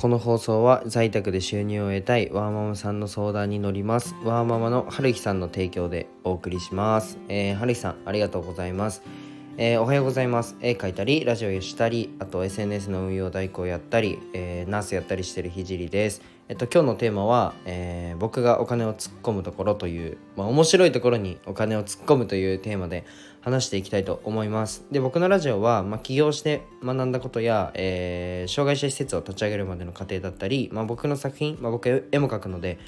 この放送は在宅で収入を得たいワーママさんの相談に乗ります。ワーママの春樹さんの提供でお送りします、えー、春樹さんありがとうございます。えーおはようございます。絵描いたりラジオをしたりあと SNS の運用代行やったり、えーナースやったりしてるひじりです。えっと今日のテーマは、えー僕がお金を突っ込むところという、まあ、面白いところにお金を突っ込むというテーマで話していきたいと思います。で僕のラジオは、まあ、起業して学んだことや、えー障害者施設を立ち上げるまでの過程だったり、まあ、僕の作品、まあ、僕絵も描くので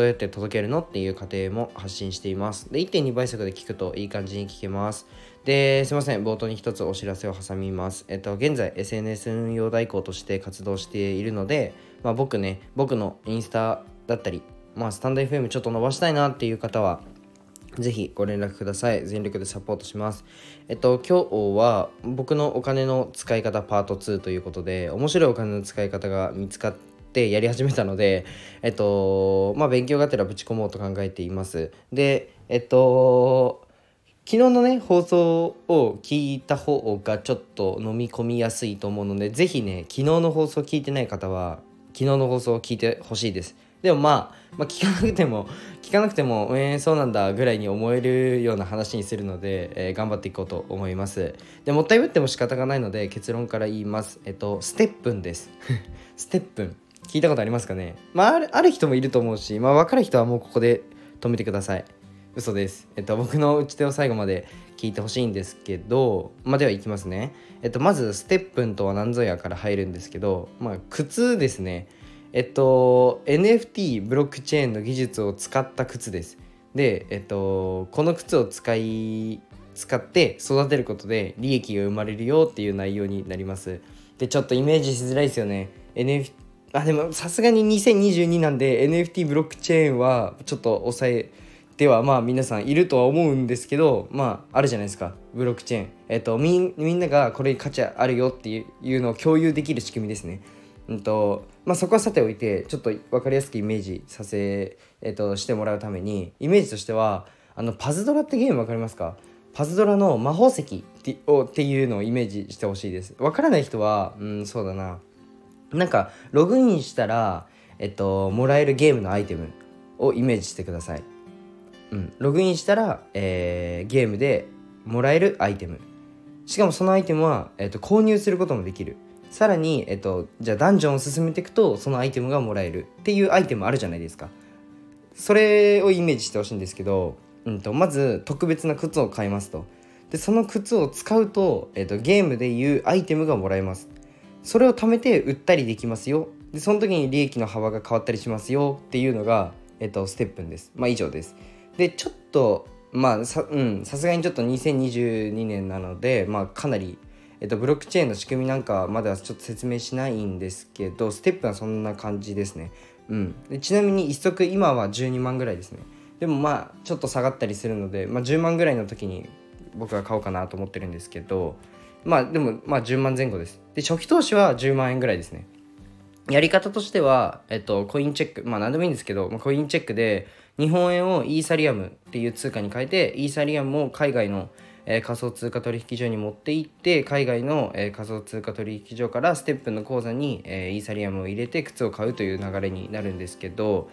どうやって届けるのっていう過程も発信しています。で、1.2倍速で聞くといい感じに聞けます。で、すいません、冒頭に一つお知らせを挟みます。えっと、現在 SNS 運用代行として活動しているので、まあ僕ね、僕のインスタだったり、まあスタンド FM ちょっと伸ばしたいなっていう方は、ぜひご連絡ください。全力でサポートします。えっと、今日は僕のお金の使い方パート2ということで、面白いお金の使い方が見つかっってやり始めたので、えっと、まあ勉強がてらぶち込もうと考えています。で、えっと、昨日のね放送を聞いた方がちょっと飲み込みやすいと思うのでぜひね昨日の放送聞いてない方は昨日の放送を聞いてほしいです。でもまあ、まあ、聞かなくても聞かなくてもえー、そうなんだぐらいに思えるような話にするので、えー頑張っていこうと思います。でもったいぶっても仕方がないので結論から言います。えっとステップンです。ステップン。聞いたことありますかね？まあある人もいると思うしまあ分かる人はもうここで止めてください嘘です。えっと、僕の打ち手を最後まで聞いてほしいんですけど、まあ、ではいきますね。えっと、まず、ステップンとは何ぞやから入るんですけど、まあ、靴ですね。えっと、NFT、ブロックチェーンの技術を使った靴です。で、えっと、この靴を使い、使って育てることで利益が生まれるよっていう内容になります。で、ちょっとイメージしづらいですよね。NF あでもさすがに2022なんで NFT ブロックチェーンはちょっと抑えてはまあ皆さんいるとは思うんですけどまああるじゃないですかブロックチェーン。えっとみんみんながこれに価値あるよっていういうのを共有できる仕組みですね。うんとまあそこはさておいてちょっと分かりやすくイメージさせ、えっと、してもらうためにイメージとしてはあのパズドラってゲーム分かりますか？パズドラの魔法石ってをっていうのをイメージしてほしいです。分からない人はうんそうだな。なんかログインしたら、えっと、もらえるゲームのアイテムをイメージしてください。うん、ログインしたら、えーゲームでもらえるアイテム。しかもそのアイテムは、えっと、購入することもできる。さらに、えっと、じゃあダンジョンを進めていくとそのアイテムがもらえるっていうアイテムあるじゃないですか。それをイメージしてほしいんですけど、うん、とまず特別な靴を買いますと。でその靴を使うと,、えっとゲームでいうアイテムがもらえます。それを貯めて売ったりできますよ。でその時に利益の幅が変わったりしますよ。っていうのが、えっと、ステップンです。まあ以上です。でちょっとまあさうん。さすがにちょっと2022年なのでまあかなりえっと、ブロックチェーンの仕組みなんかはまだちょっと説明しないんですけどステップはそんな感じですね。うん。でちなみに1足今は12万ぐらいですね。でもまあちょっと下がったりするので、まあ、10万ぐらいの時に僕は買おうかなと思ってるんですけどまあでもまあ10万前後です。で初期投資は10万円ぐらいですね。やり方としては、えっと、コインチェック、まあ何でもいいんですけど、まあ、コインチェックで日本円をイーサリアムっていう通貨に変えて、イーサリアムを海外の、えー仮想通貨取引所に持って行って、海外の、えー仮想通貨取引所からステップの口座に、えーイーサリアムを入れて靴を買うという流れになるんですけど、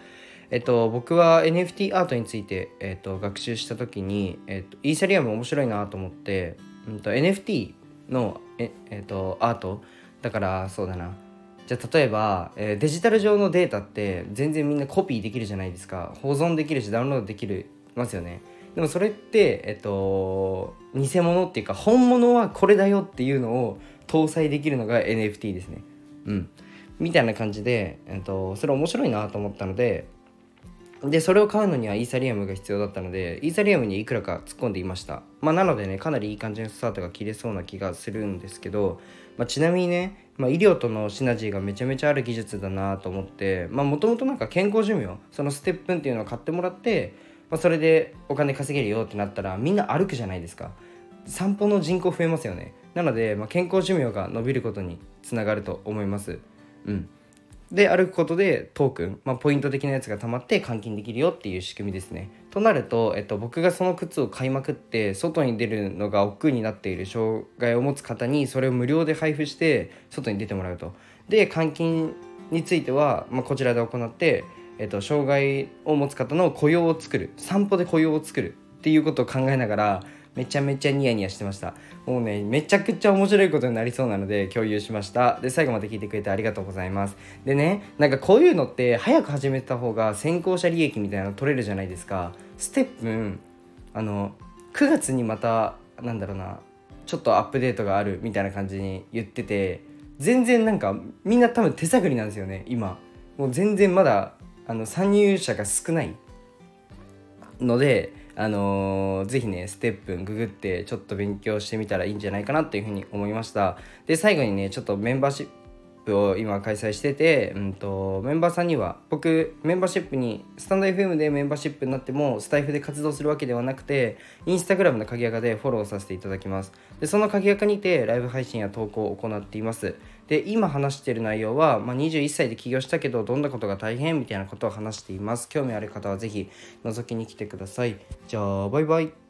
えっと、僕は NFT アートについて、えっと、学習した時に、えっと、イーサリアム面白いなと思って、うん、と NFT のえ、えっと、アート？だからそうだな。じゃあ例えば、えーデジタル上のデータって全然みんなコピーできるじゃないですか。保存できるしダウンロードできるますよね。でもそれってえっと偽物っていうか本物はこれだよっていうのを搭載できるのが NFT ですね。うん。みたいな感じで、えっと、それ面白いなと思ったのででそれを買うのにはイーサリアムが必要だったのでイーサリアムにいくらか突っ込んでいました。まあなのでねかなりいい感じのスタートが切れそうな気がするんですけど、まあ、ちなみにね、まあ、医療とのシナジーがめちゃめちゃある技術だなと思ってまあもともとなんか健康寿命そのステップンっていうのを買ってもらって、まあ、それでお金稼げるよってなったらみんな歩くじゃないですか。散歩の人口増えますよね。なので、まあ、健康寿命が伸びることにつながると思います。うん。で歩くことでトークン、まあ、ポイント的なやつが溜まって換金できるよっていう仕組みですね。となると、えっと、僕がその靴を買いまくって外に出るのが億劫になっている障害を持つ方にそれを無料で配布して外に出てもらうと。で換金については、まあ、こちらで行って、えっと、障害を持つ方の雇用を作る散歩で雇用を作るっていうことを考えながらめちゃめちゃニヤニヤしてました。もうねめちゃくちゃ面白いことになりそうなので共有しました。で最後まで聞いてくれてありがとうございます。でねなんかこういうのって早く始めた方が先行者利益みたいなの取れるじゃないですか。ステップあの9月にまたなんだろうなちょっとアップデートがあるみたいな感じに言ってて全然なんかみんな多分手探りなんですよね今。もう全然まだあの参入者が少ないのであのー、ぜひねステップンググってちょっと勉強してみたらいいんじゃないかなというふうに思いました。で最後にねちょっとメンバーシップを今開催してて、うんと、メンバーさんには僕メンバーシップにスタンド FM でメンバーシップになってもスタイフで活動するわけではなくてインスタグラムの鍵垢でフォローさせていただきます。でその鍵垢にてライブ配信や投稿を行っています。で今話している内容は、まあ、21歳で起業したけどどんなことが大変みたいなことを話しています。興味ある方は是非覗きに来てください。じゃあバイバイ。